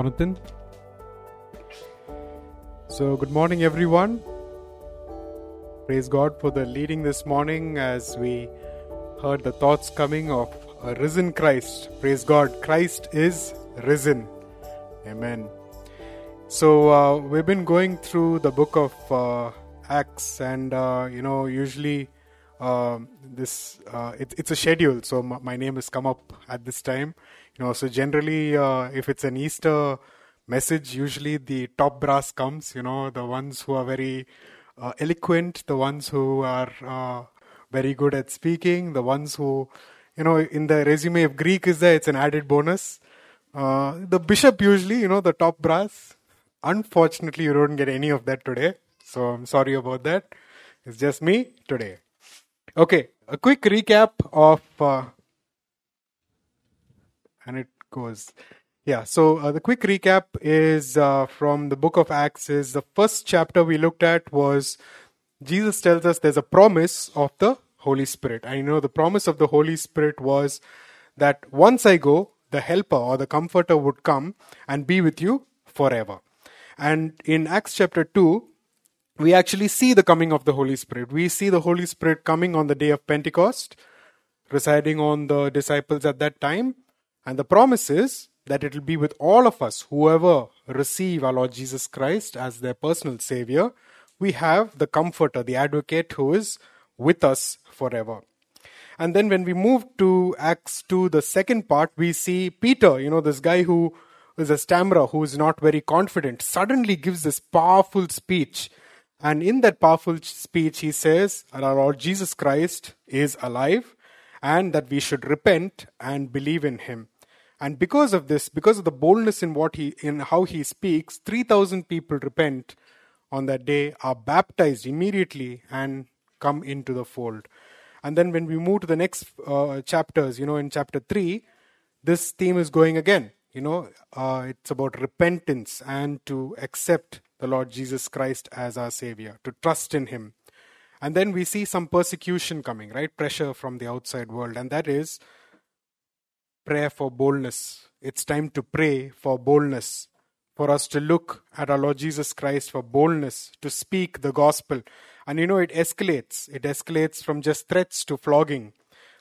Jonathan. So, good morning, everyone. Praise God for the leading this morning as we heard the thoughts coming of a risen Christ. Praise God. Christ is risen. Amen. So, uh, we've been going through the book of uh, Acts, and uh, you know, usually um, this uh, it, it's a schedule. So, my name has come up at this time. You know, so generally, uh, if it's an Easter message, usually the top brass comes. You know, the ones who are very uh, eloquent, the ones who are uh, very good at speaking, the ones who, you know, in the resume if Greek is there, it's an added bonus. Uh, the bishop usually, you know, the top brass. Unfortunately, you don't get any of that today. So I'm sorry about that. It's just me today. Okay, a quick recap of, uh, and it goes. Yeah, so uh, the quick recap is uh, from the book of Acts. Is the first chapter we looked at was Jesus tells us there's a promise of the Holy Spirit. I know the promise of the Holy Spirit was that once I go, the Helper or the Comforter would come and be with you forever. And in Acts chapter 2, we actually see the coming of the Holy Spirit. We see the Holy Spirit coming on the day of Pentecost, residing on the disciples at that time. And the promise is that it will be with all of us, whoever receive our Lord Jesus Christ as their personal Savior. We have the Comforter, the Advocate, who is with us forever. And then when we move to Acts 2, the second part, we see Peter, you know, this guy who is a stammerer, who is not very confident, suddenly gives this powerful speech. And in that powerful speech, he says, Our Lord Jesus Christ is alive and that we should repent and believe in him. And because of this, because of the boldness in what he in how he speaks, 3000 people repent on that day, are baptized immediately and come into the fold. And then when we move to the next uh, chapters, you know, in chapter 3, this theme is going again. You know, uh, it's about repentance and to accept the Lord Jesus Christ as our Savior, to trust in Him. And then we see some persecution coming, right? Pressure from the outside world. And that is prayer for boldness. It's time to pray for boldness, for us to look at our Lord Jesus Christ for boldness, to speak the gospel. And you know, it escalates. It escalates from just threats to flogging.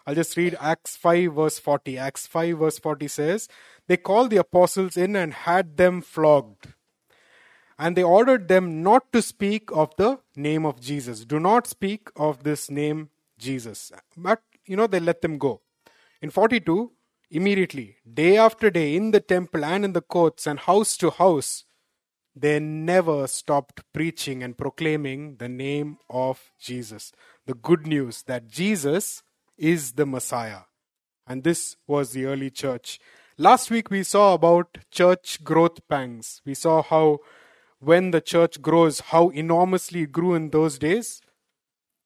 I'll just read Acts 5, verse 40. Acts 5, verse 40 says, They called the apostles in and had them flogged. And they ordered them not to speak of the name of Jesus. Do not speak of this name, Jesus. But, you know, they let them go. In 42, immediately, day after day, in the temple and in the courts and house to house, they never stopped preaching and proclaiming the name of Jesus. The good news that Jesus is the Messiah. And this was the early church. Last week we saw about church growth pangs. We saw how when the church grows, how enormously it grew in those days,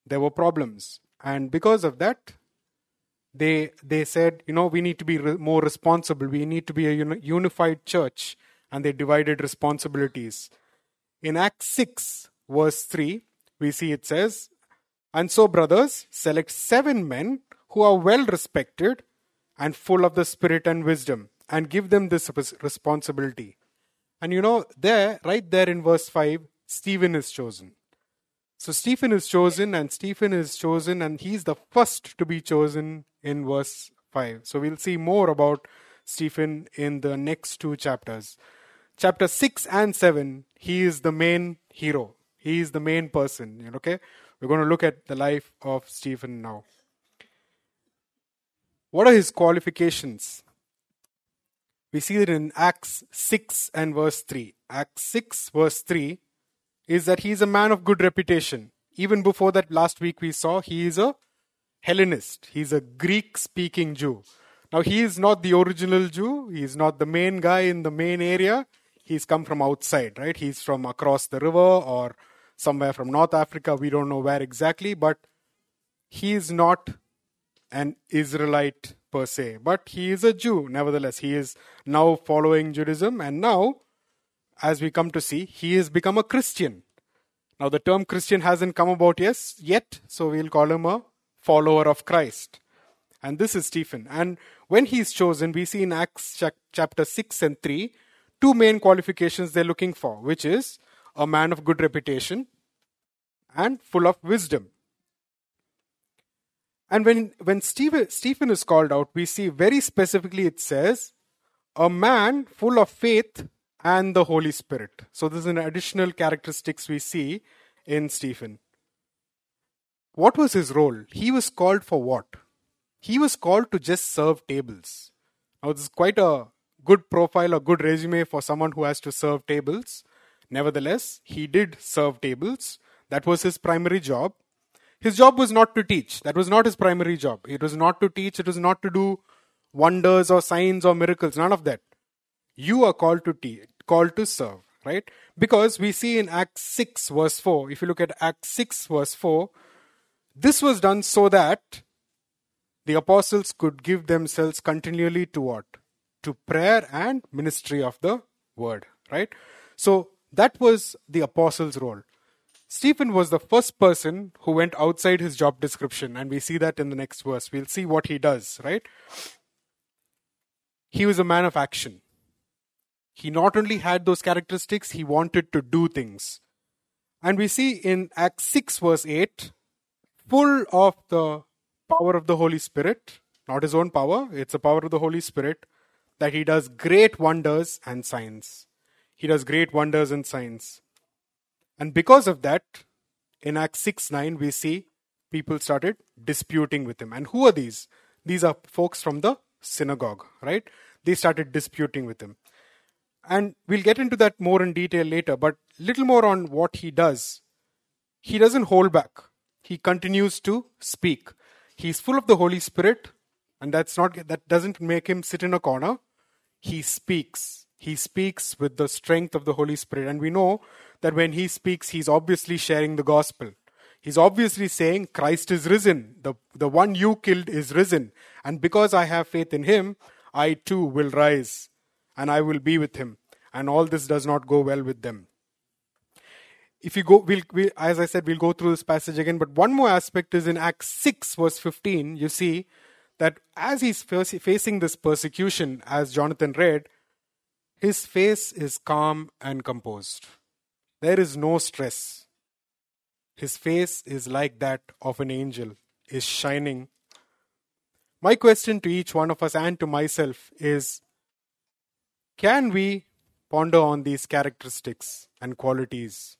there were problems. And because of that, they they said, you know, we need to be re- more responsible. We need to be a uni- unified church, and they divided responsibilities. In Acts six, verse three, we see it says, "And so, brothers, select seven men who are well respected and full of the Spirit and wisdom, and give them this responsibility." And you know, there, right there in verse five, Stephen is chosen. So Stephen is chosen, and Stephen is chosen, and he's the first to be chosen in verse 5. So we'll see more about Stephen in the next two chapters. Chapter 6 and 7, he is the main hero. He is the main person. Okay? We're going to look at the life of Stephen now. What are his qualifications? We see that in Acts 6 and verse 3. Acts 6, verse 3 is that he is a man of good reputation. Even before that, last week we saw he is a Hellenist. He's a Greek speaking Jew. Now, he is not the original Jew. He is not the main guy in the main area. He's come from outside, right? He's from across the river or somewhere from North Africa. We don't know where exactly, but he is not an Israelite per se. But he is a Jew, nevertheless. He is now following Judaism, and now, as we come to see, he has become a Christian. Now, the term Christian hasn't come about yes, yet, so we'll call him a follower of Christ. And this is Stephen. And when he is chosen, we see in Acts chapter 6 and 3, two main qualifications they're looking for, which is a man of good reputation and full of wisdom. And when, when Stephen, Stephen is called out, we see very specifically it says, a man full of faith and the Holy Spirit. So this is an additional characteristics we see in Stephen. What was his role? He was called for what? He was called to just serve tables. Now, this is quite a good profile, a good resume for someone who has to serve tables. Nevertheless, he did serve tables. That was his primary job. His job was not to teach. That was not his primary job. It was not to teach. It was not to do wonders or signs or miracles. None of that. You are called to teach, called to serve, right? Because we see in Acts 6 verse 4, if you look at Acts 6 verse 4, this was done so that the apostles could give themselves continually to what? To prayer and ministry of the word, right? So that was the apostles' role. Stephen was the first person who went outside his job description, and we see that in the next verse. We'll see what he does, right? He was a man of action. He not only had those characteristics, he wanted to do things. And we see in Acts 6, verse 8, full of the power of the Holy Spirit, not his own power, it's the power of the Holy Spirit, that he does great wonders and signs. He does great wonders and signs. And because of that, in Acts 6 9, we see people started disputing with him. And who are these? These are folks from the synagogue, right? They started disputing with him. And we'll get into that more in detail later, but little more on what he does. He doesn't hold back. He continues to speak. He's full of the Holy Spirit, and that's not that doesn't make him sit in a corner. He speaks. He speaks with the strength of the Holy Spirit. And we know that when he speaks, he's obviously sharing the gospel. He's obviously saying, Christ is risen. The, the one you killed is risen. And because I have faith in him, I too will rise and I will be with him. And all this does not go well with them. If you go, we'll, we, as I said, we'll go through this passage again. But one more aspect is in Acts 6, verse 15, you see that as he's facing this persecution, as Jonathan read, his face is calm and composed. There is no stress. His face is like that of an angel, is shining. My question to each one of us and to myself is can we ponder on these characteristics and qualities?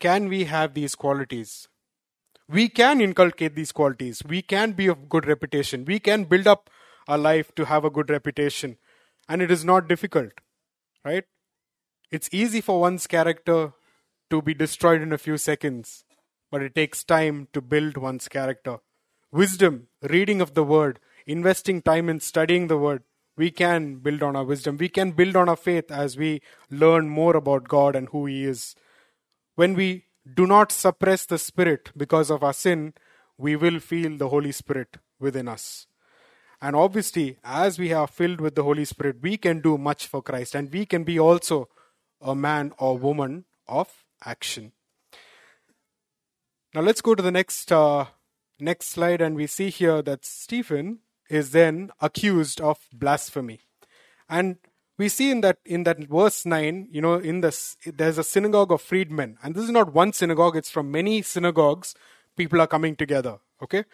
Can we have these qualities? We can inculcate these qualities. We can be of good reputation. We can build up our life to have a good reputation. And it is not difficult, right? It's easy for one's character to be destroyed in a few seconds, but it takes time to build one's character. Wisdom, reading of the word, investing time in studying the word, we can build on our wisdom. We can build on our faith as we learn more about God and who He is. When we do not suppress the Spirit because of our sin, we will feel the Holy Spirit within us. And obviously, as we are filled with the Holy Spirit, we can do much for Christ and we can be also a man or woman of action. Now let's go to the next uh, next slide, and we see here that Stephen is then accused of blasphemy, and we see in that in that verse nine, you know, in this there's a synagogue of freedmen, and this is not one synagogue; it's from many synagogues. People are coming together. Okay,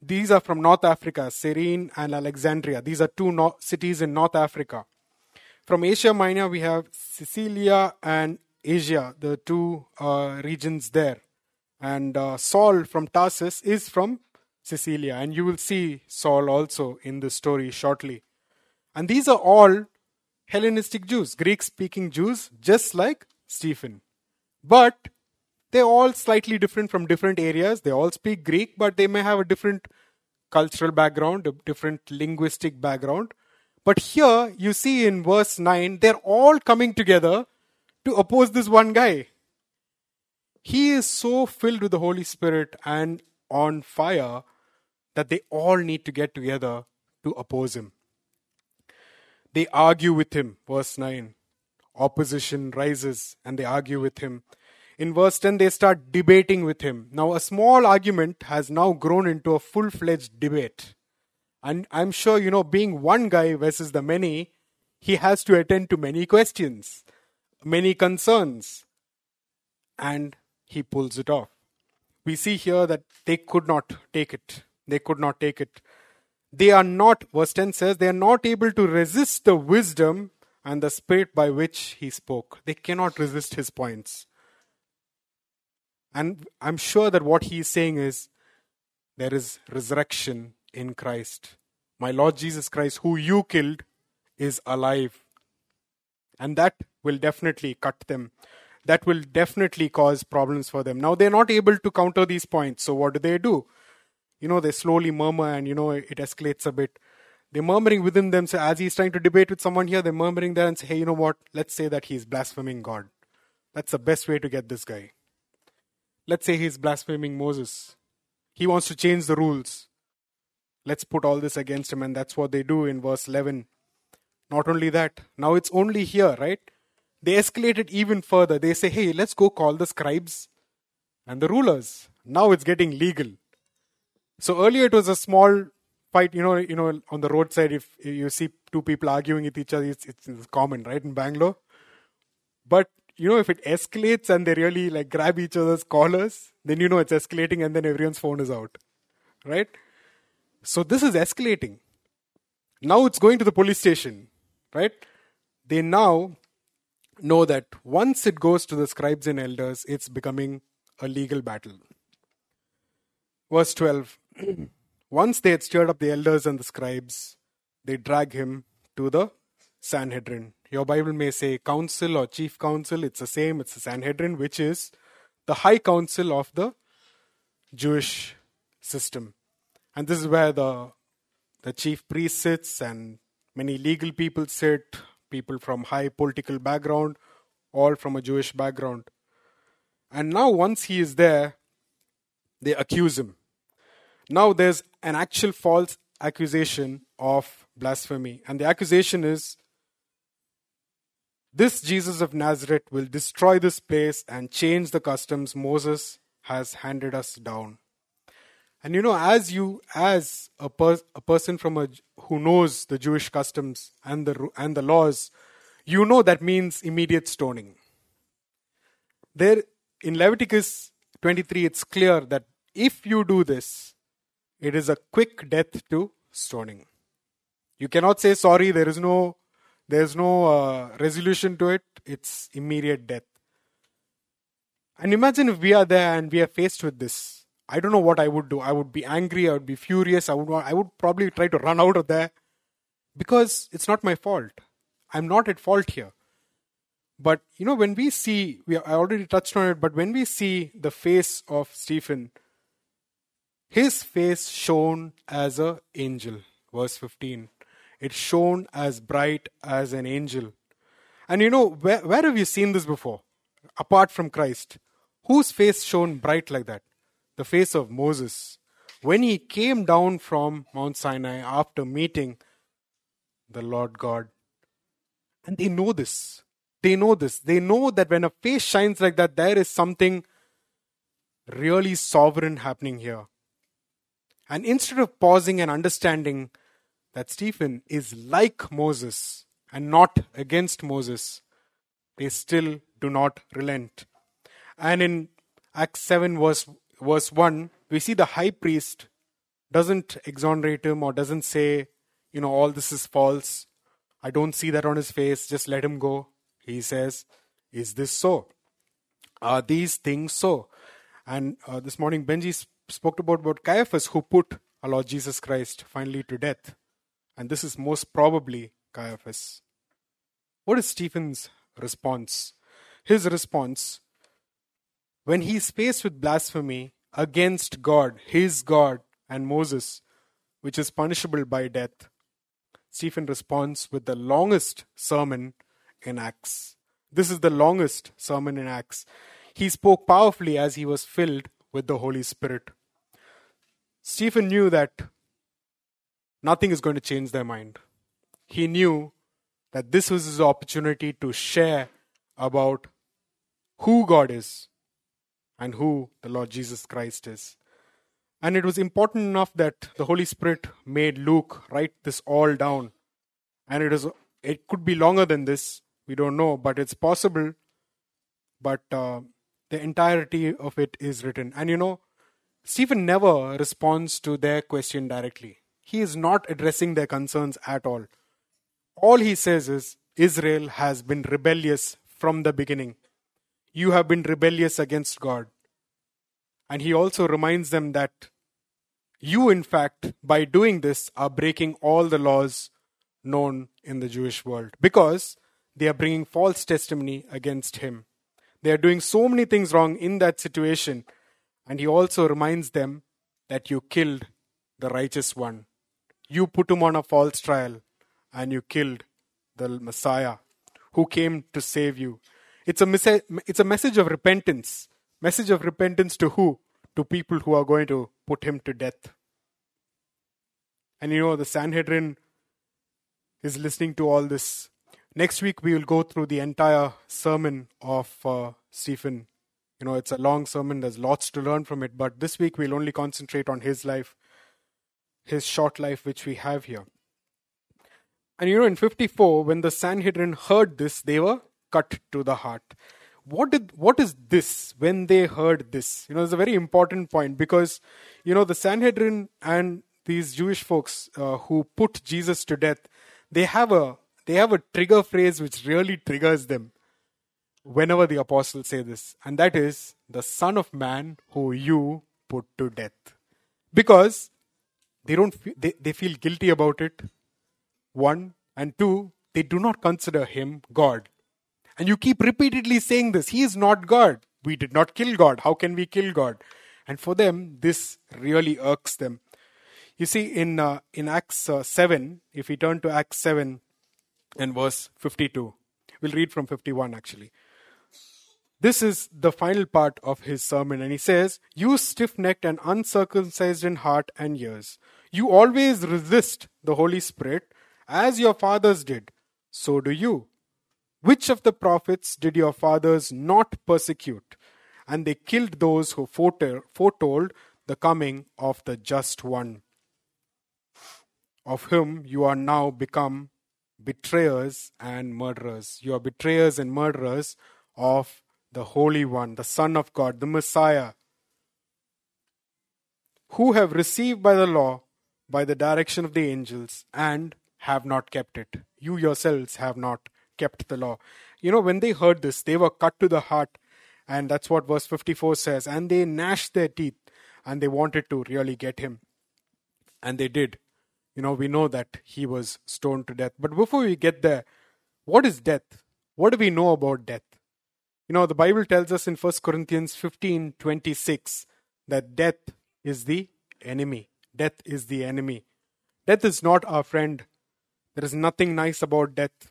these are from North Africa, Cyrene and Alexandria. These are two no- cities in North Africa. From Asia Minor, we have Cilicia and Asia, the two uh, regions there. And uh, Saul from Tarsus is from Cilicia, and you will see Saul also in the story shortly. And these are all Hellenistic Jews, Greek speaking Jews, just like Stephen. But they're all slightly different from different areas. They all speak Greek, but they may have a different cultural background, a different linguistic background. But here you see in verse 9, they're all coming together to oppose this one guy. He is so filled with the Holy Spirit and on fire that they all need to get together to oppose him. They argue with him, verse 9. Opposition rises and they argue with him. In verse 10, they start debating with him. Now, a small argument has now grown into a full fledged debate. And I'm sure, you know, being one guy versus the many, he has to attend to many questions, many concerns, and he pulls it off. We see here that they could not take it. They could not take it. They are not, verse 10 says, they are not able to resist the wisdom and the spirit by which he spoke. They cannot resist his points. And I'm sure that what he is saying is there is resurrection in Christ. My Lord Jesus Christ, who you killed, is alive. And that will definitely cut them. That will definitely cause problems for them. Now, they're not able to counter these points. So, what do they do? You know, they slowly murmur and, you know, it escalates a bit. They're murmuring within them. So, as he's trying to debate with someone here, they're murmuring there and say, hey, you know what? Let's say that he's blaspheming God. That's the best way to get this guy. Let's say he's blaspheming Moses. He wants to change the rules. Let's put all this against him. And that's what they do in verse 11. Not only that, now it's only here, right? They escalate it even further. They say, hey, let's go call the scribes and the rulers. Now it's getting legal. So earlier it was a small fight, you know, you know, on the roadside, if you see two people arguing with each other, it's, it's, it's common, right, in Bangalore. But you know, if it escalates and they really like grab each other's collars, then you know it's escalating and then everyone's phone is out. Right? So this is escalating. Now it's going to the police station right? They now know that once it goes to the scribes and elders, it's becoming a legal battle. Verse 12 Once they had stirred up the elders and the scribes, they drag him to the Sanhedrin. Your Bible may say council or chief council, it's the same, it's the Sanhedrin, which is the high council of the Jewish system. And this is where the the chief priest sits and Many legal people sit, people from high political background, all from a Jewish background. And now, once he is there, they accuse him. Now, there's an actual false accusation of blasphemy. And the accusation is this Jesus of Nazareth will destroy this place and change the customs Moses has handed us down. And you know, as you, as a, per, a person from a who knows the Jewish customs and the and the laws, you know that means immediate stoning. There, in Leviticus 23, it's clear that if you do this, it is a quick death to stoning. You cannot say sorry. There is no, there is no uh, resolution to it. It's immediate death. And imagine if we are there and we are faced with this I don't know what I would do. I would be angry. I would be furious. I would. I would probably try to run out of there because it's not my fault. I'm not at fault here. But you know, when we see, we I already touched on it. But when we see the face of Stephen, his face shone as a angel. Verse 15. It shone as bright as an angel. And you know, where, where have you seen this before? Apart from Christ. Whose face shone bright like that? the face of Moses when he came down from Mount Sinai after meeting the Lord God. And they know this. They know this. They know that when a face shines like that, there is something really sovereign happening here. And instead of pausing and understanding that Stephen is like Moses and not against Moses, they still do not relent. And in Acts 7, verse verse 1, we see the high priest doesn't exonerate him or doesn't say, you know, all this is false. I don't see that on his face. Just let him go. He says, Is this so? Are these things so? And uh, this morning, Benji spoke about, about Caiaphas, who put our Lord Jesus Christ finally to death. And this is most probably Caiaphas. What is Stephen's response? His response when he is faced with blasphemy against God, his God, and Moses, which is punishable by death, Stephen responds with the longest sermon in Acts. This is the longest sermon in Acts. He spoke powerfully as he was filled with the Holy Spirit. Stephen knew that nothing is going to change their mind. He knew that this was his opportunity to share about who God is, and who the Lord Jesus Christ is. And it was important enough that the Holy Spirit made Luke write this all down. And it is it could be longer than this. We don't know, but it's possible. But uh, the entirety of it is written. And you know, Stephen never responds to their question directly. He is not addressing their concerns at all. All he says is Israel has been rebellious from the beginning. You have been rebellious against God. And he also reminds them that you, in fact, by doing this, are breaking all the laws known in the Jewish world because they are bringing false testimony against him. They are doing so many things wrong in that situation. And he also reminds them that you killed the righteous one. You put him on a false trial and you killed the Messiah who came to save you. It's a, message, it's a message of repentance. Message of repentance to who? To people who are going to put him to death. And you know, the Sanhedrin is listening to all this. Next week, we will go through the entire sermon of uh, Stephen. You know, it's a long sermon, there's lots to learn from it, but this week we'll only concentrate on his life, his short life, which we have here. And you know, in 54, when the Sanhedrin heard this, they were cut to the heart. What did what is this when they heard this? You know, it's a very important point because you know the Sanhedrin and these Jewish folks uh, who put Jesus to death, they have a they have a trigger phrase which really triggers them whenever the apostles say this, and that is the Son of Man who you put to death, because they don't they, they feel guilty about it. One and two, they do not consider him God. And you keep repeatedly saying this. He is not God. We did not kill God. How can we kill God? And for them, this really irks them. You see, in uh, in Acts uh, seven, if we turn to Acts seven and verse fifty-two, we'll read from fifty-one actually. This is the final part of his sermon, and he says, "You stiff-necked and uncircumcised in heart and ears, you always resist the Holy Spirit, as your fathers did. So do you. Which of the prophets did your fathers not persecute? And they killed those who foretold the coming of the just one." of whom you are now become betrayers and murderers. You are betrayers and murderers of the Holy One, the Son of God, the Messiah, who have received by the law, by the direction of the angels, and have not kept it. You yourselves have not kept the law. You know, when they heard this, they were cut to the heart, and that's what verse 54 says. And they gnashed their teeth, and they wanted to really get him. And they did you know, we know that he was stoned to death. But before we get there, what is death? What do we know about death? You know, the Bible tells us in 1 Corinthians 15 26 that death is the enemy. Death is the enemy. Death is not our friend. There is nothing nice about death.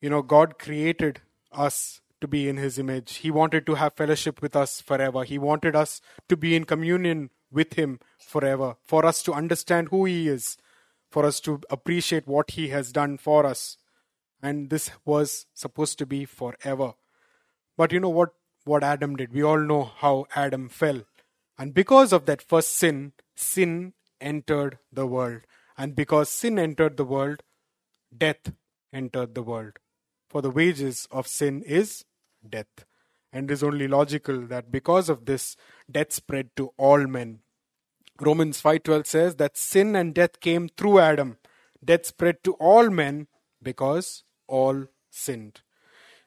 You know, God created us to be in His image. He wanted to have fellowship with us forever. He wanted us to be in communion with Him forever, for us to understand who He is, for us to appreciate what He has done for us. And this was supposed to be forever. But you know what, what Adam did? We all know how Adam fell. And because of that first sin, sin entered the world. And because sin entered the world, death entered the world. For the wages of sin is death. And it is only logical that because of this, death spread to all men. Romans 5:12 says that sin and death came through Adam. Death spread to all men because all sinned.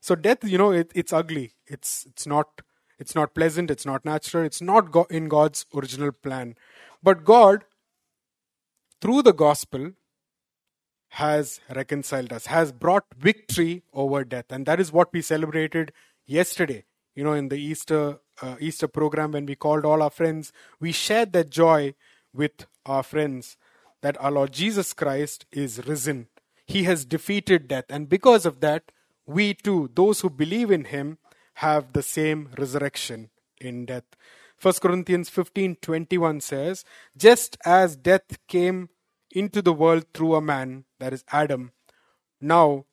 So death, you know, it, it's ugly. It's it's not it's not pleasant. It's not natural. It's not go- in God's original plan. But God, through the gospel, has reconciled us, has brought victory over death, and that is what we celebrated yesterday. You know, in the Easter uh, Easter program when we called all our friends, we shared that joy with our friends that our Lord Jesus Christ is risen. He has defeated death, and because of that, we too, those who believe in Him, have the same resurrection in death. 1 Corinthians 15:21 says, "Just as death came into the world through a man, that is Adam, now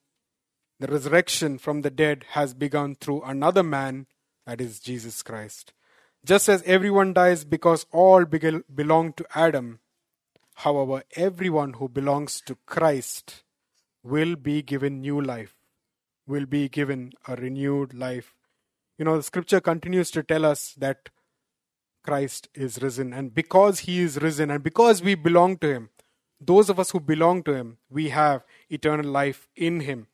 the resurrection from the dead has begun through another man, that is Jesus Christ. Just as everyone dies because all belong to Adam, however, everyone who belongs to Christ will be given new life, will be given a renewed life. You know, the scripture continues to tell us that Christ is risen, and because he is risen, and because we belong to him, those of us who belong to him, we have eternal life in him.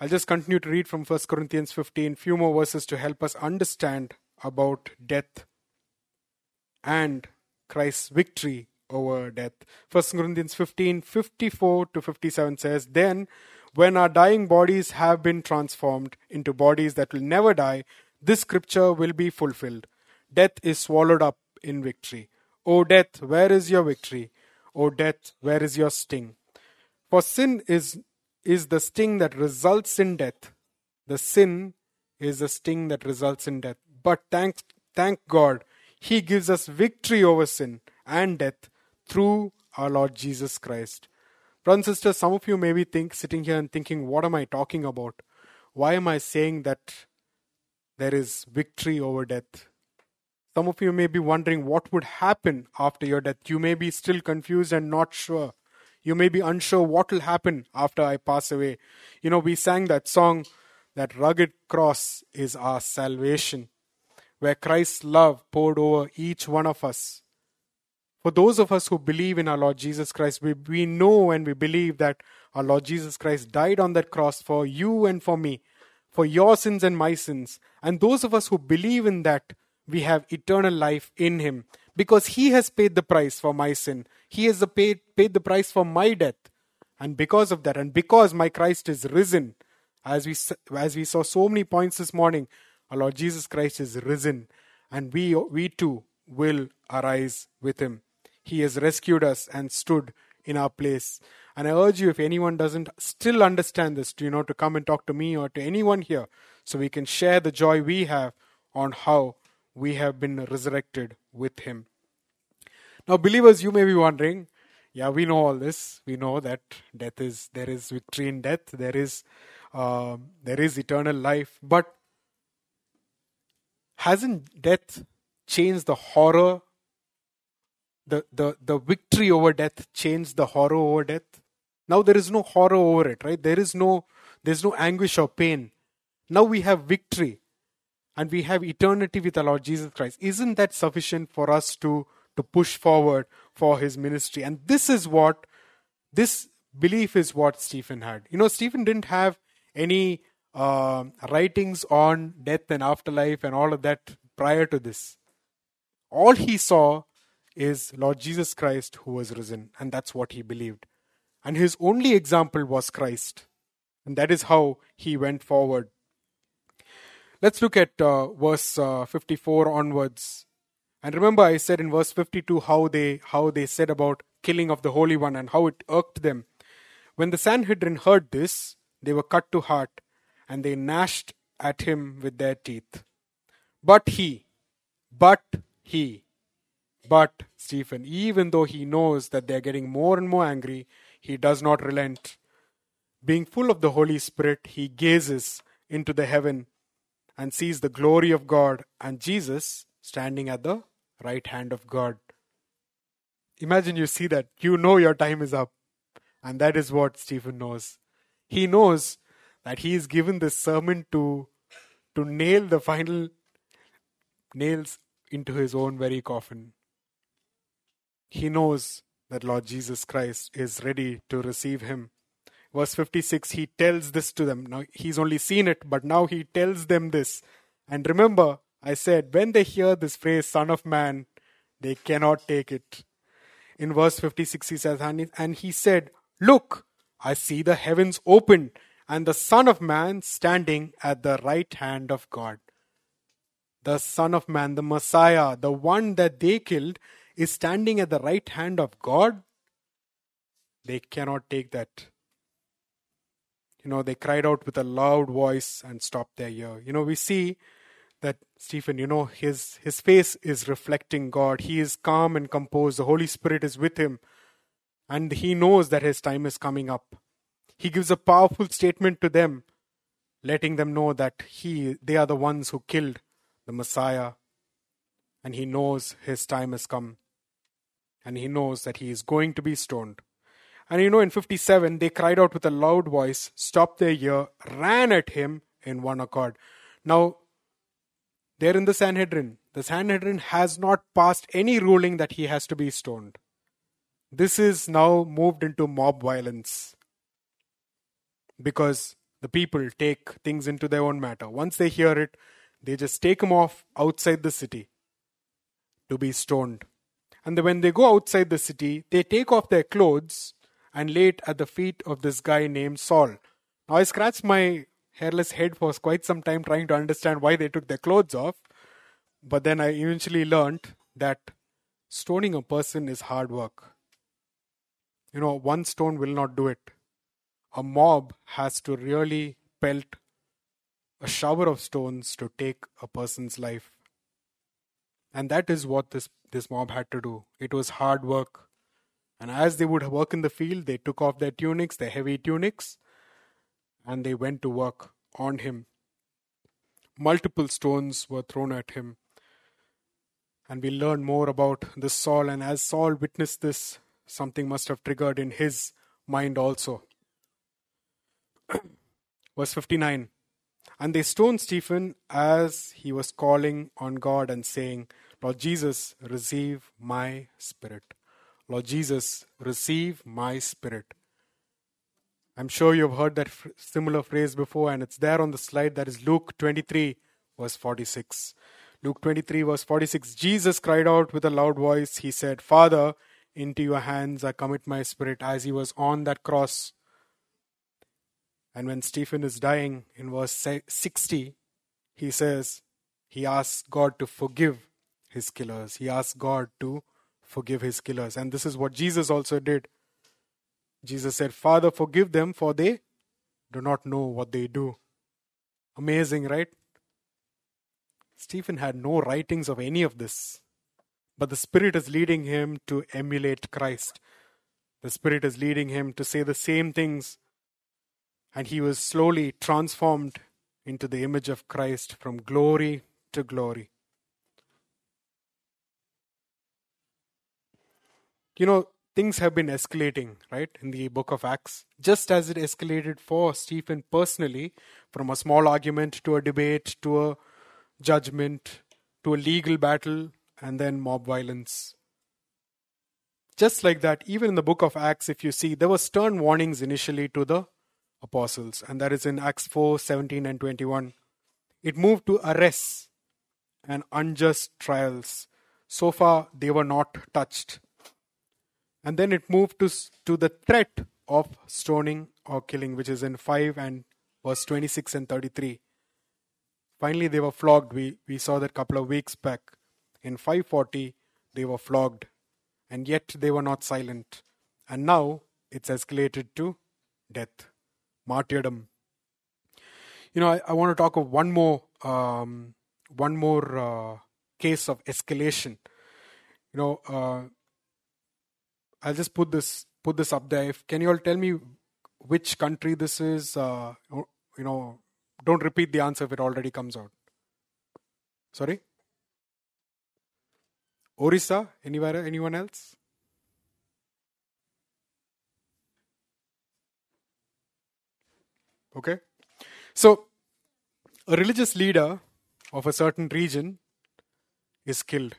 I'll just continue to read from 1 Corinthians 15, few more verses to help us understand about death and Christ's victory over death. 1 Corinthians 15, 54 to 57 says, Then, when our dying bodies have been transformed into bodies that will never die, this scripture will be fulfilled. Death is swallowed up in victory. O death, where is your victory? O death, where is your sting? For sin is is the sting that results in death. The sin is the sting that results in death. But thank, thank God, He gives us victory over sin and death through our Lord Jesus Christ. Brothers and sisters, some of you may be think, sitting here and thinking, what am I talking about? Why am I saying that there is victory over death? Some of you may be wondering what would happen after your death. You may be still confused and not sure. You may be unsure what will happen after I pass away. You know, we sang that song, that rugged cross is our salvation, where Christ's love poured over each one of us. For those of us who believe in our Lord Jesus Christ, we, we know and we believe that our Lord Jesus Christ died on that cross for you and for me, for your sins and my sins. And those of us who believe in that, we have eternal life in Him because He has paid the price for my sin. He has paid, paid the price for my death. And because of that, and because my Christ is risen, as we, as we saw so many points this morning, our Lord Jesus Christ is risen, and we, we too will arise with Him. He has rescued us and stood in our place. And I urge you, if anyone doesn't still understand this, to, you know, to come and talk to me or to anyone here, so we can share the joy we have on how we have been resurrected with Him. Now, believers, you may be wondering, yeah, we know all this. We know that death is there is victory in death. There is uh, there is eternal life. But hasn't death changed the horror? The, the the victory over death changed the horror over death. Now there is no horror over it, right? There is no there's no anguish or pain. Now we have victory and we have eternity with our Lord Jesus Christ. Isn't that sufficient for us to to push forward for his ministry. And this is what, this belief is what Stephen had. You know, Stephen didn't have any uh, writings on death and afterlife and all of that prior to this. All he saw is Lord Jesus Christ who was risen, and that's what he believed. And his only example was Christ, and that is how he went forward. Let's look at uh, verse uh, 54 onwards. And remember I said in verse 52 how they how they said about killing of the Holy One and how it irked them. When the Sanhedrin heard this, they were cut to heart, and they gnashed at him with their teeth. But he, but he, but Stephen, even though he knows that they are getting more and more angry, he does not relent. Being full of the Holy Spirit, he gazes into the heaven and sees the glory of God and Jesus standing at the right hand of God. Imagine you see that. You know your time is up. And that is what Stephen knows. He knows that he is given this sermon to, to nail the final nails into his own very coffin. He knows that Lord Jesus Christ is ready to receive him. Verse 56, he tells this to them. Now, he's only seen it, but now he tells them this. And remember, I said, when they hear this phrase, Son of Man, they cannot take it. In verse 56, he says, And he said, Look, I see the heavens opened, and the Son of Man standing at the right hand of God. The Son of Man, the Messiah, the one that they killed, is standing at the right hand of God. They cannot take that. You know, they cried out with a loud voice and stopped their ear. You know, we see that Stephen, you know, his his face is reflecting God. He is calm and composed. The Holy Spirit is with him, and he knows that his time is coming up. He gives a powerful statement to them, letting them know that he they are the ones who killed the Messiah, and he knows his time has come, and he knows that he is going to be stoned. And you know, in 57, they cried out with a loud voice, stopped their ear, ran at him in one accord. Now, they're in the Sanhedrin. The Sanhedrin has not passed any ruling that he has to be stoned. This is now moved into mob violence because the people take things into their own matter. Once they hear it, they just take him off outside the city to be stoned. And when they go outside the city, they take off their clothes and lay it at the feet of this guy named Saul. Now I scratched my hairless head for quite some time trying to understand why they took their clothes off. But then I eventually learned that stoning a person is hard work. You know, one stone will not do it. A mob has to really pelt a shower of stones to take a person's life. And that is what this, this mob had to do. It was hard work. And as they would work in the field, they took off their tunics, their heavy tunics, and they went to work on him. Multiple stones were thrown at him. And we learn more about this Saul. And as Saul witnessed this, something must have triggered in his mind also. Verse 59 And they stoned Stephen as he was calling on God and saying, Lord Jesus, receive my spirit. Lord Jesus, receive my spirit. I'm sure you've heard that similar phrase before, and it's there on the slide. That is Luke 23, verse 46. Luke 23, verse 46. Jesus cried out with a loud voice. He said, Father, into your hands I commit my spirit, as he was on that cross. And when Stephen is dying in verse 60, he says, he asks God to forgive his killers. He asks God to forgive his killers. And this is what Jesus also did. Jesus said, Father, forgive them, for they do not know what they do. Amazing, right? Stephen had no writings of any of this. But the Spirit is leading him to emulate Christ. The Spirit is leading him to say the same things. And he was slowly transformed into the image of Christ from glory to glory. you know, things have been escalating, right, in the book of Acts, just as it escalated for Stephen personally from a small argument to a debate to a judgment to a legal battle and then mob violence. Just like that, even in the book of Acts, if you see, there were stern warnings initially to the apostles, and that is in Acts 4 17 and 21. It moved to arrests and unjust trials. So far, they were not touched. And then it moved to to the threat of stoning or killing which is in 5 and verse 26 and 33 finally they were flogged. We we saw that a couple of weeks back. In 540 they were flogged and yet they were not silent. And now it's escalated to death martyrdom you know i, I want to talk of one more um, one more uh, case of escalation you know uh, I'll just put this put this up there. If, can you all tell me which country this is? Uh, you know, don't repeat the answer if it already comes out. Sorry. Orissa? Anywhere? Anyone else? Okay. So, a religious leader of a certain region is killed,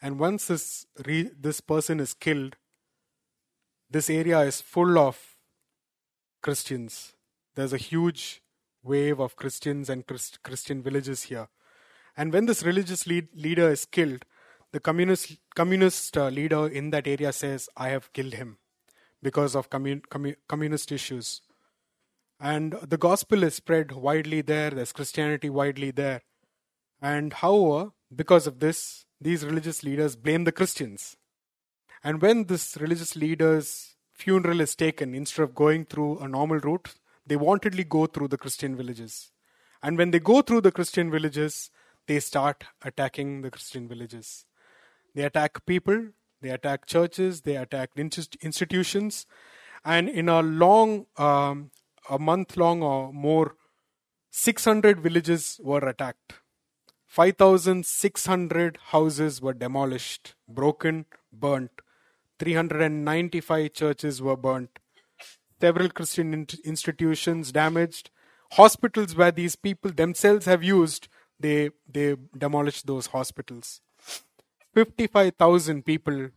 and once this re- this person is killed, this area is full of Christians. There's a huge wave of Christians and Christ, Christian villages here. And when this religious lead, leader is killed, the communist, communist uh, leader in that area says, I have killed him because of commun, commun, communist issues. And the gospel is spread widely there, there's Christianity widely there. And however, because of this, these religious leaders blame the Christians and when this religious leader's funeral is taken, instead of going through a normal route, they wantedly go through the Christian villages. And when they go through the Christian villages, they start attacking the Christian villages. They attack people, they attack churches, they attack institutions, and in a long, um, a month long or more, 600 villages were attacked. 5,600 houses were demolished, broken, burnt. 395 churches were burnt. several Christian in- institutions damaged, hospitals where these people themselves have used, they, they demolished those hospitals. 55,000 people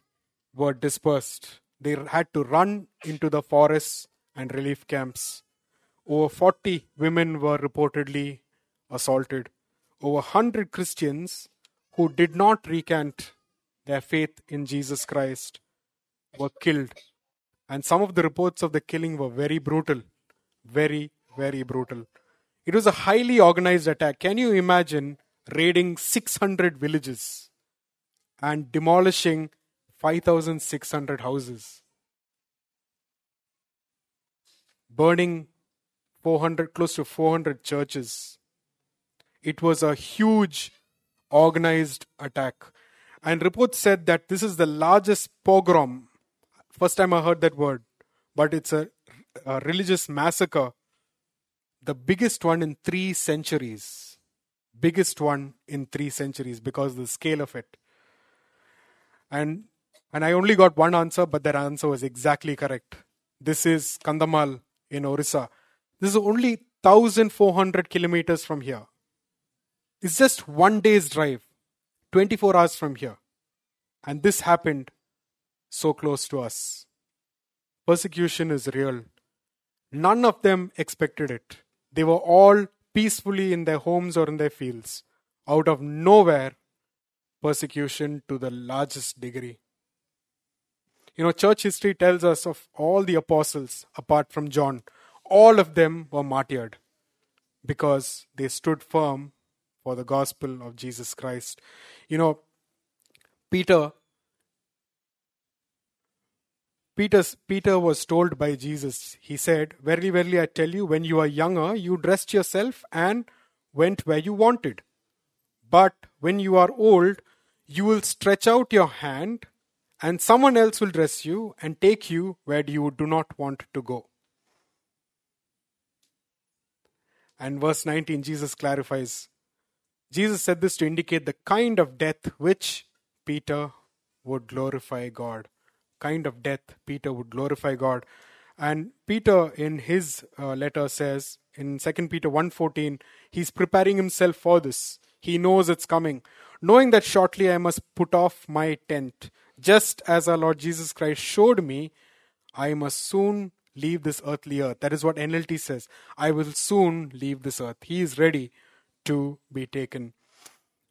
were dispersed. They had to run into the forests and relief camps. Over 40 women were reportedly assaulted. Over 100 Christians who did not recant their faith in Jesus Christ were killed. And some of the reports of the killing were very brutal. Very, very brutal. It was a highly organized attack. Can you imagine raiding 600 villages and demolishing 5,600 houses? Burning 400, close to 400 churches. It was a huge organized attack. And reports said that this is the largest pogrom. First time I heard that word, but it's a, a religious massacre. The biggest one in three centuries. Biggest one in three centuries because of the scale of it. And and I only got one answer, but that answer was exactly correct. This is Kandhamal in Orissa. This is only 1400 kilometers from here. It's just one day's drive, 24 hours from here. And this happened so close to us. Persecution is real. None of them expected it. They were all peacefully in their homes or in their fields. Out of nowhere, persecution to the largest degree. You know, church history tells us of all the apostles, apart from John, all of them were martyred because they stood firm for the gospel of Jesus Christ. You know, Peter Peter's, Peter was told by Jesus, he said, Verily, verily, I tell you, when you are younger, you dressed yourself and went where you wanted. But when you are old, you will stretch out your hand, and someone else will dress you and take you where you do not want to go. And verse 19, Jesus clarifies Jesus said this to indicate the kind of death which Peter would glorify God. Kind of death Peter would glorify God. And Peter in his uh, letter says in 2 Peter 1:14 he's preparing himself for this. He knows it's coming, knowing that shortly I must put off my tent, just as our Lord Jesus Christ showed me, I must soon leave this earthly earth. That is what NLT says. I will soon leave this earth. He is ready to be taken.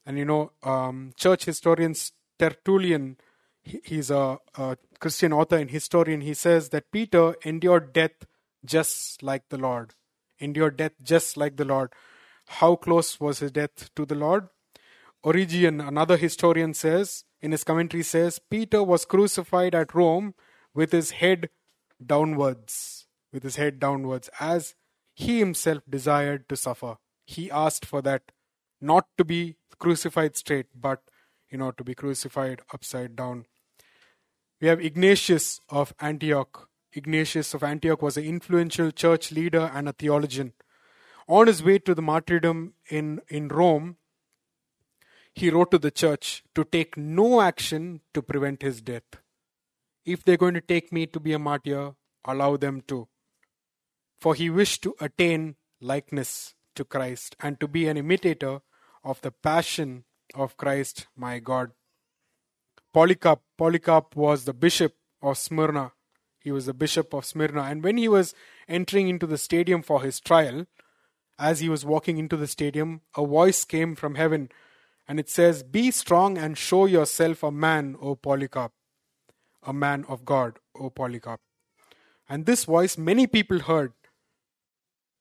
And you know, um, church historian Tertullian, he, he's a, a Christian author and historian, he says that Peter endured death just like the Lord. Endured death just like the Lord. How close was his death to the Lord? Origen, another historian, says in his commentary says Peter was crucified at Rome with his head downwards, with his head downwards, as he himself desired to suffer he asked for that not to be crucified straight, but you know to be crucified upside down. We have Ignatius of Antioch. Ignatius of Antioch was an influential church leader and a theologian. On his way to the martyrdom in, in Rome, he wrote to the church to take no action to prevent his death. If they're going to take me to be a martyr, allow them to. For he wished to attain likeness to Christ and to be an imitator of the passion of Christ my God. Polycarp, Polycarp was the bishop of Smyrna. He was the bishop of Smyrna. And when he was entering into the stadium for his trial, as he was walking into the stadium, a voice came from heaven and it says, Be strong and show yourself a man, O Polycarp, a man of God, O Polycarp. And this voice many people heard,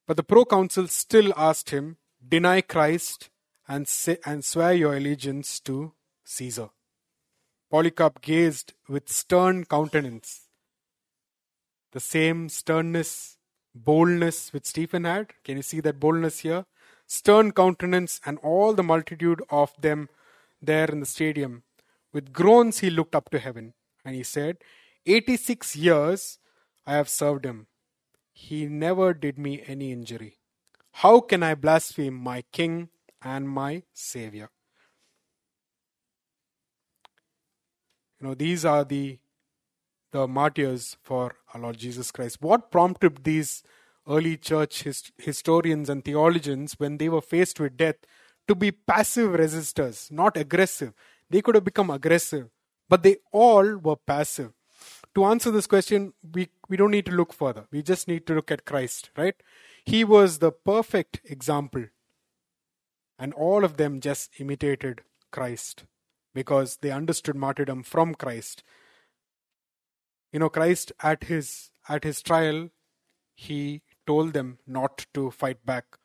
but the proconsul still asked him, Deny Christ and, say, and swear your allegiance to Caesar. Polycarp gazed with stern countenance. The same sternness, boldness which Stephen had. Can you see that boldness here? Stern countenance and all the multitude of them there in the stadium. With groans he looked up to heaven and he said, 86 years I have served him he never did me any injury. How can I blaspheme my King and my Savior? You know, these are the, the martyrs for our Lord Jesus Christ. What prompted these early church hist- historians and theologians, when they were faced with death, to be passive resistors, not aggressive? They could have become aggressive, but they all were passive. To answer this question, we, we don't need to look further. We just need to look at Christ, right? He was the perfect example. And all of them just imitated Christ because they understood martyrdom from Christ. You know, Christ at his at his trial, he told them not to fight back.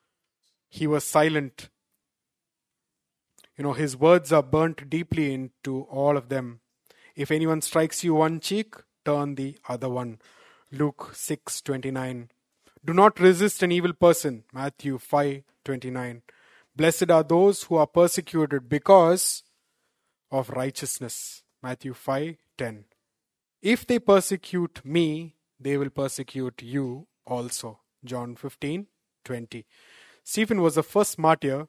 He was silent. You know, his words are burnt deeply into all of them. If anyone strikes you one cheek, turn the other one. Luke 6:29. Do not resist an evil person. Matthew 5:29. Blessed are those who are persecuted because of righteousness. Matthew 5:10. If they persecute me, they will persecute you also. John 15:20. Stephen was the first martyr,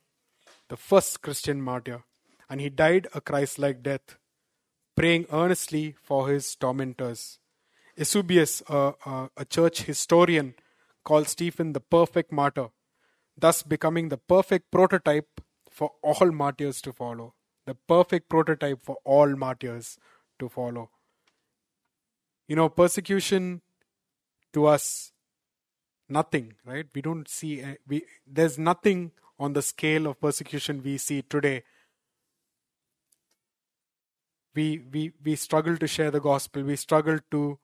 the first Christian martyr, and he died a Christ-like death, praying earnestly for his tormentors. Eusebius, a, a, a church historian, called Stephen the perfect martyr, thus becoming the perfect prototype for all martyrs to follow. The perfect prototype for all martyrs to follow. You know, persecution to us, nothing, right? We don't see, eh, we, there's nothing on the scale of persecution we see today. We, we, we struggle to share the gospel. We struggle to,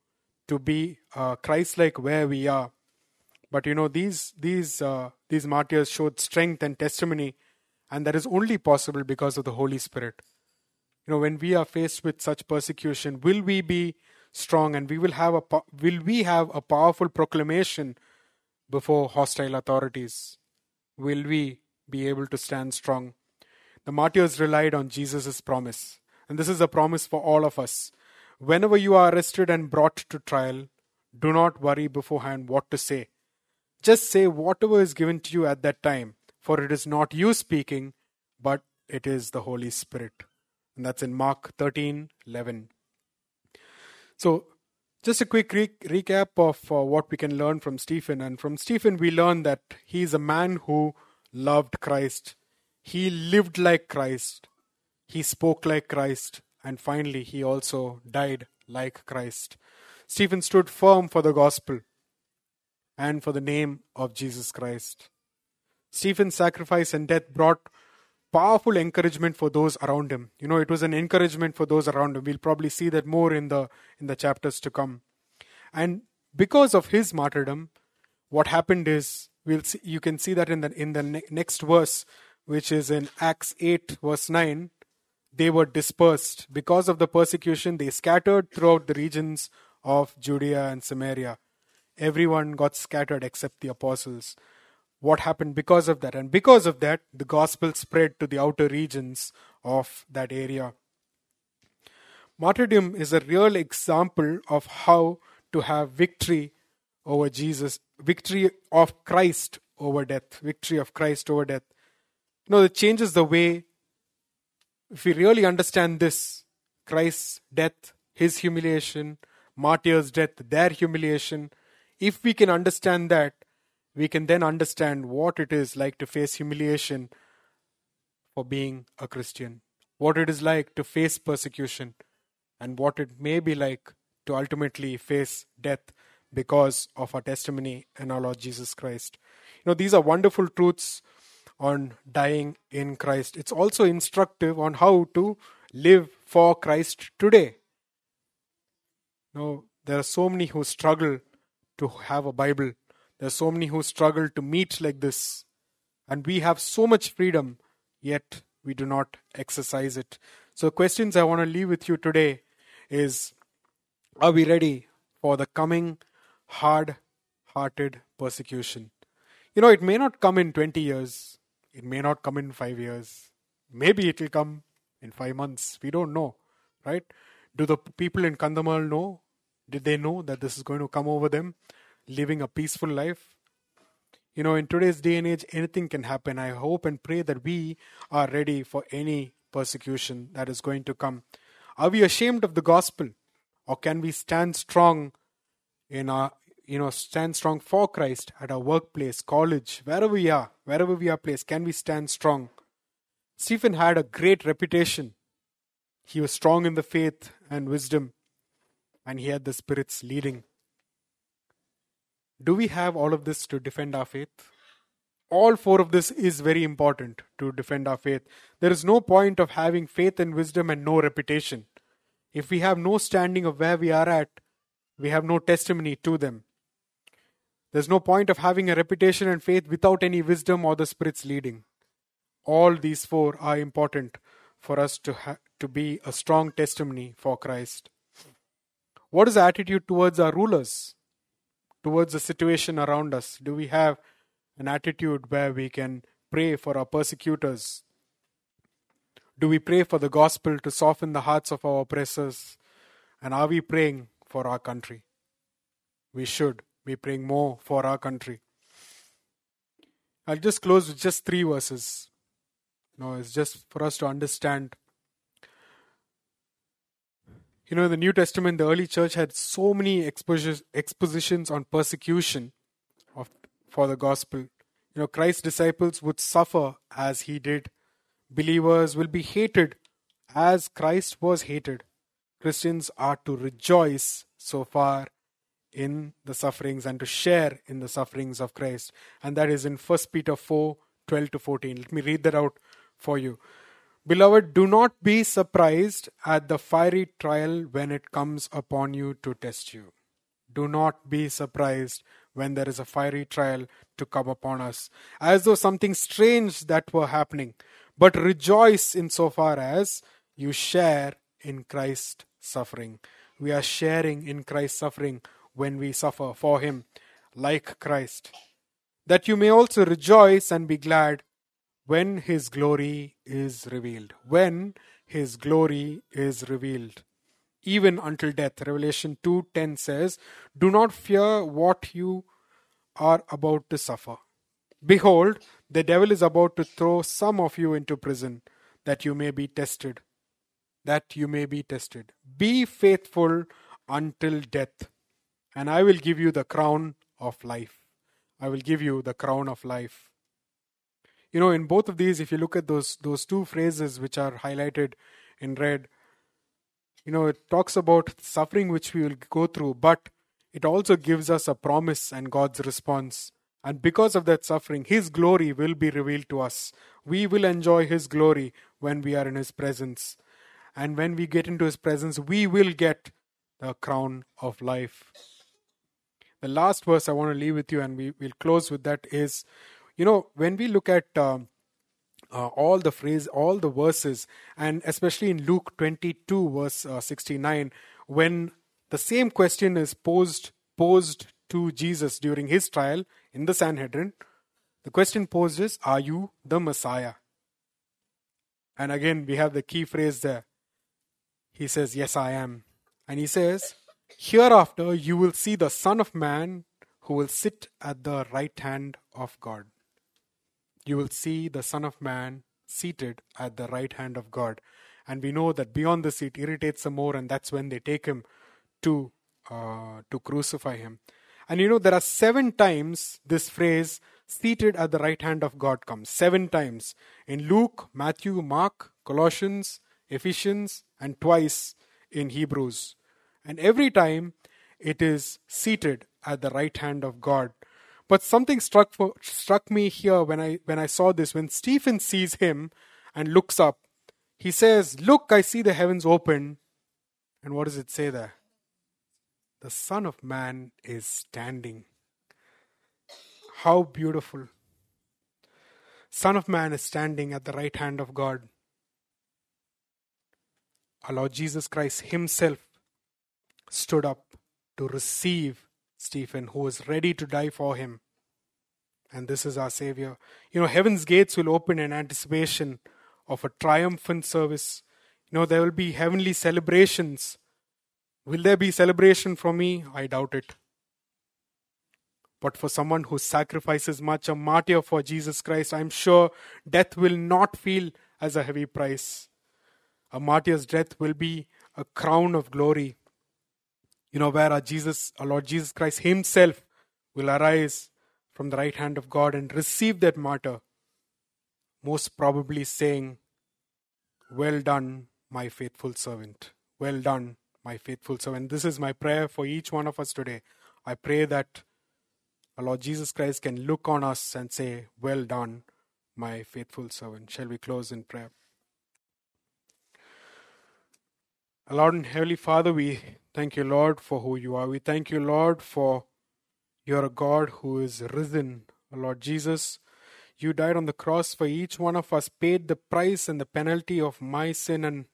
to be uh, Christ like where we are. But you know, these, these, uh, these martyrs showed strength and testimony, and that is only possible because of the Holy Spirit. You know, when we are faced with such persecution, will we be strong and we will have a will we have a powerful proclamation before hostile authorities will we be able to stand strong the martyrs relied on jesus' promise and this is a promise for all of us whenever you are arrested and brought to trial do not worry beforehand what to say just say whatever is given to you at that time for it is not you speaking but it is the holy spirit and that's in mark 13 11 so, just a quick re- recap of uh, what we can learn from Stephen. And from Stephen, we learn that he is a man who loved Christ. He lived like Christ. He spoke like Christ. And finally, he also died like Christ. Stephen stood firm for the gospel and for the name of Jesus Christ. Stephen's sacrifice and death brought powerful encouragement for those around him you know it was an encouragement for those around him we'll probably see that more in the in the chapters to come and because of his martyrdom what happened is we'll see you can see that in the in the ne- next verse which is in acts 8 verse 9 they were dispersed because of the persecution they scattered throughout the regions of judea and samaria everyone got scattered except the apostles what happened because of that. And because of that, the gospel spread to the outer regions of that area. Martyrdom is a real example of how to have victory over Jesus, victory of Christ over death, victory of Christ over death. You know, it changes the way, if we really understand this, Christ's death, his humiliation, martyr's death, their humiliation, if we can understand that, we can then understand what it is like to face humiliation for being a Christian, what it is like to face persecution, and what it may be like to ultimately face death because of our testimony and our Lord Jesus Christ. You know, these are wonderful truths on dying in Christ. It's also instructive on how to live for Christ today. Know, there are so many who struggle to have a Bible There are so many who struggle to meet like this. And we have so much freedom, yet we do not exercise it. So, questions I want to leave with you today is Are we ready for the coming hard hearted persecution? You know, it may not come in 20 years, it may not come in 5 years, maybe it will come in 5 months. We don't know, right? Do the people in Kandhamal know? Did they know that this is going to come over them? living a peaceful life. You know, in today's day and age, anything can happen. I hope and pray that we are ready for any persecution that is going to come. Are we ashamed of the gospel? Or can we stand strong in our you know stand strong for Christ at our workplace, college, wherever we are, wherever we are placed, can we stand strong? Stephen had a great reputation. He was strong in the faith and wisdom, and he had the Spirit's leading. Do we have all of this to defend our faith? All four of this is very important to defend our faith. There is no point of having faith and wisdom and no reputation. If we have no standing of where we are at, we have no testimony to them. There's no point of having a reputation and faith without any wisdom or the Spirit's leading. All these four are important for us to, ha- to be a strong testimony for Christ. What is the attitude towards our rulers? Towards the situation around us? Do we have an attitude where we can pray for our persecutors? Do we pray for the gospel to soften the hearts of our oppressors? And are we praying for our country? We should be praying more for our country. I'll just close with just three verses. No, it's just for us to understand. You know, in the New Testament, the early church had so many expositions on persecution of, for the gospel. You know, Christ's disciples would suffer as he did. Believers will be hated as Christ was hated. Christians are to rejoice so far in the sufferings and to share in the sufferings of Christ. And that is in 1 Peter 4 12 to 14. Let me read that out for you. Beloved, do not be surprised at the fiery trial when it comes upon you to test you. Do not be surprised when there is a fiery trial to come upon us, as though something strange that were happening. But rejoice in so far as you share in Christ's suffering. We are sharing in Christ's suffering when we suffer for Him, like Christ. That you may also rejoice and be glad when his glory is revealed. When his glory is revealed. Even until death. Revelation 2:10 says, "Do not fear what you are about to suffer. Behold, the devil is about to throw some of you into prison, that you may be tested. That you may be tested. Be faithful until death, and I will give you the crown of life. I will give you the crown of life. You know in both of these if you look at those those two phrases which are highlighted in red you know it talks about suffering which we will go through but it also gives us a promise and god's response. And because of that suffering his glory will be revealed to us. We will enjoy his glory when we are in his presence. And when we get into his presence we will get the crown of life the last verse i want to leave with you and we will close with that is you know when we look at um, uh, all the phrase all the verses and especially in luke 22 verse uh, 69 when the same question is posed posed to jesus during his trial in the sanhedrin the question posed is are you the messiah? And again we have the key phrase there. He says yes i am. And he says hereafter you will see the son of man who will sit at the right hand of god you will see the Son of Man seated at the right hand of God. And we know that beyond the seat irritates them more, and that's when they take him to uh, to crucify him. And you know there are seven times this phrase "seated at the right hand of God" comes. Seven times in Luke, Matthew, Mark, Colossians, Ephesians, and twice in Hebrews. And every time it is seated at the right hand of God. But something struck for, struck me here when I when I saw this. When Stephen sees him and looks up, he says, "Look, I see the heavens open." And what does it say there? The Son of Man is standing. How beautiful. Son of Man is standing at the right hand of God. Our Lord Jesus Christ Himself stood up to receive Stephen, who was ready to die for him. And this is our Savior. You know, heaven's gates will open in anticipation of a triumphant service. You know, there will be heavenly celebrations. Will there be celebration for me? I doubt it. But for someone who sacrifices much, a martyr for Jesus Christ, I'm sure death will not feel as a heavy price. A martyr's death will be a crown of glory. You know, where our Jesus, our Lord Jesus Christ Himself will arise from the right hand of God and receive that martyr, most probably saying, Well done, my faithful servant. Well done, my faithful servant. This is my prayer for each one of us today. I pray that our Lord Jesus Christ can look on us and say, Well done, my faithful servant. Shall we close in prayer? Lord and Heavenly Father, we thank you, Lord, for who you are. We thank you, Lord, for you're a God who is risen. Lord Jesus, you died on the cross for each one of us, paid the price and the penalty of my sin, and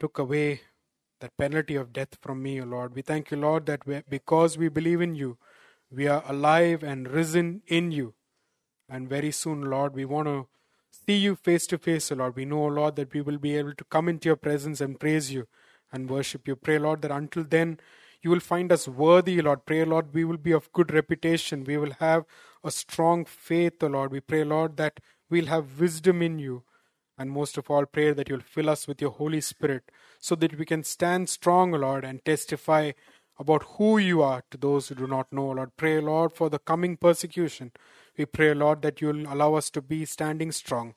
took away that penalty of death from me, O Lord. We thank you, Lord, that because we believe in you, we are alive and risen in you. And very soon, Lord, we want to see you face to face, O Lord. We know, O Lord, that we will be able to come into your presence and praise you and worship you. Pray, Lord, that until then you will find us worthy, Lord. Pray, Lord, we will be of good reputation. We will have a strong faith, O Lord. We pray, Lord, that we'll have wisdom in you. And most of all, pray that you'll fill us with your Holy Spirit so that we can stand strong, O Lord, and testify about who you are to those who do not know, Lord. Pray, Lord, for the coming persecution. We pray, Lord, that you'll allow us to be standing strong.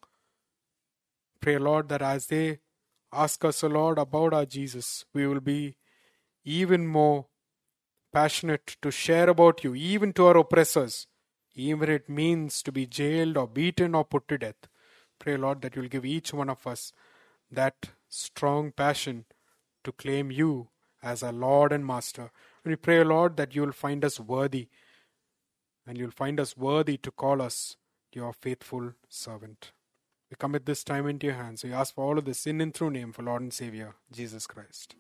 Pray, Lord, that as they ask us, O Lord, about our Jesus, we will be even more passionate to share about you, even to our oppressors, even if it means to be jailed or beaten or put to death. Pray, Lord, that you'll give each one of us that strong passion to claim you as our Lord and Master. We pray, Lord, that you'll find us worthy and you'll find us worthy to call us your faithful servant. We commit this time into your hands. We ask for all of this in and through name for Lord and Savior, Jesus Christ.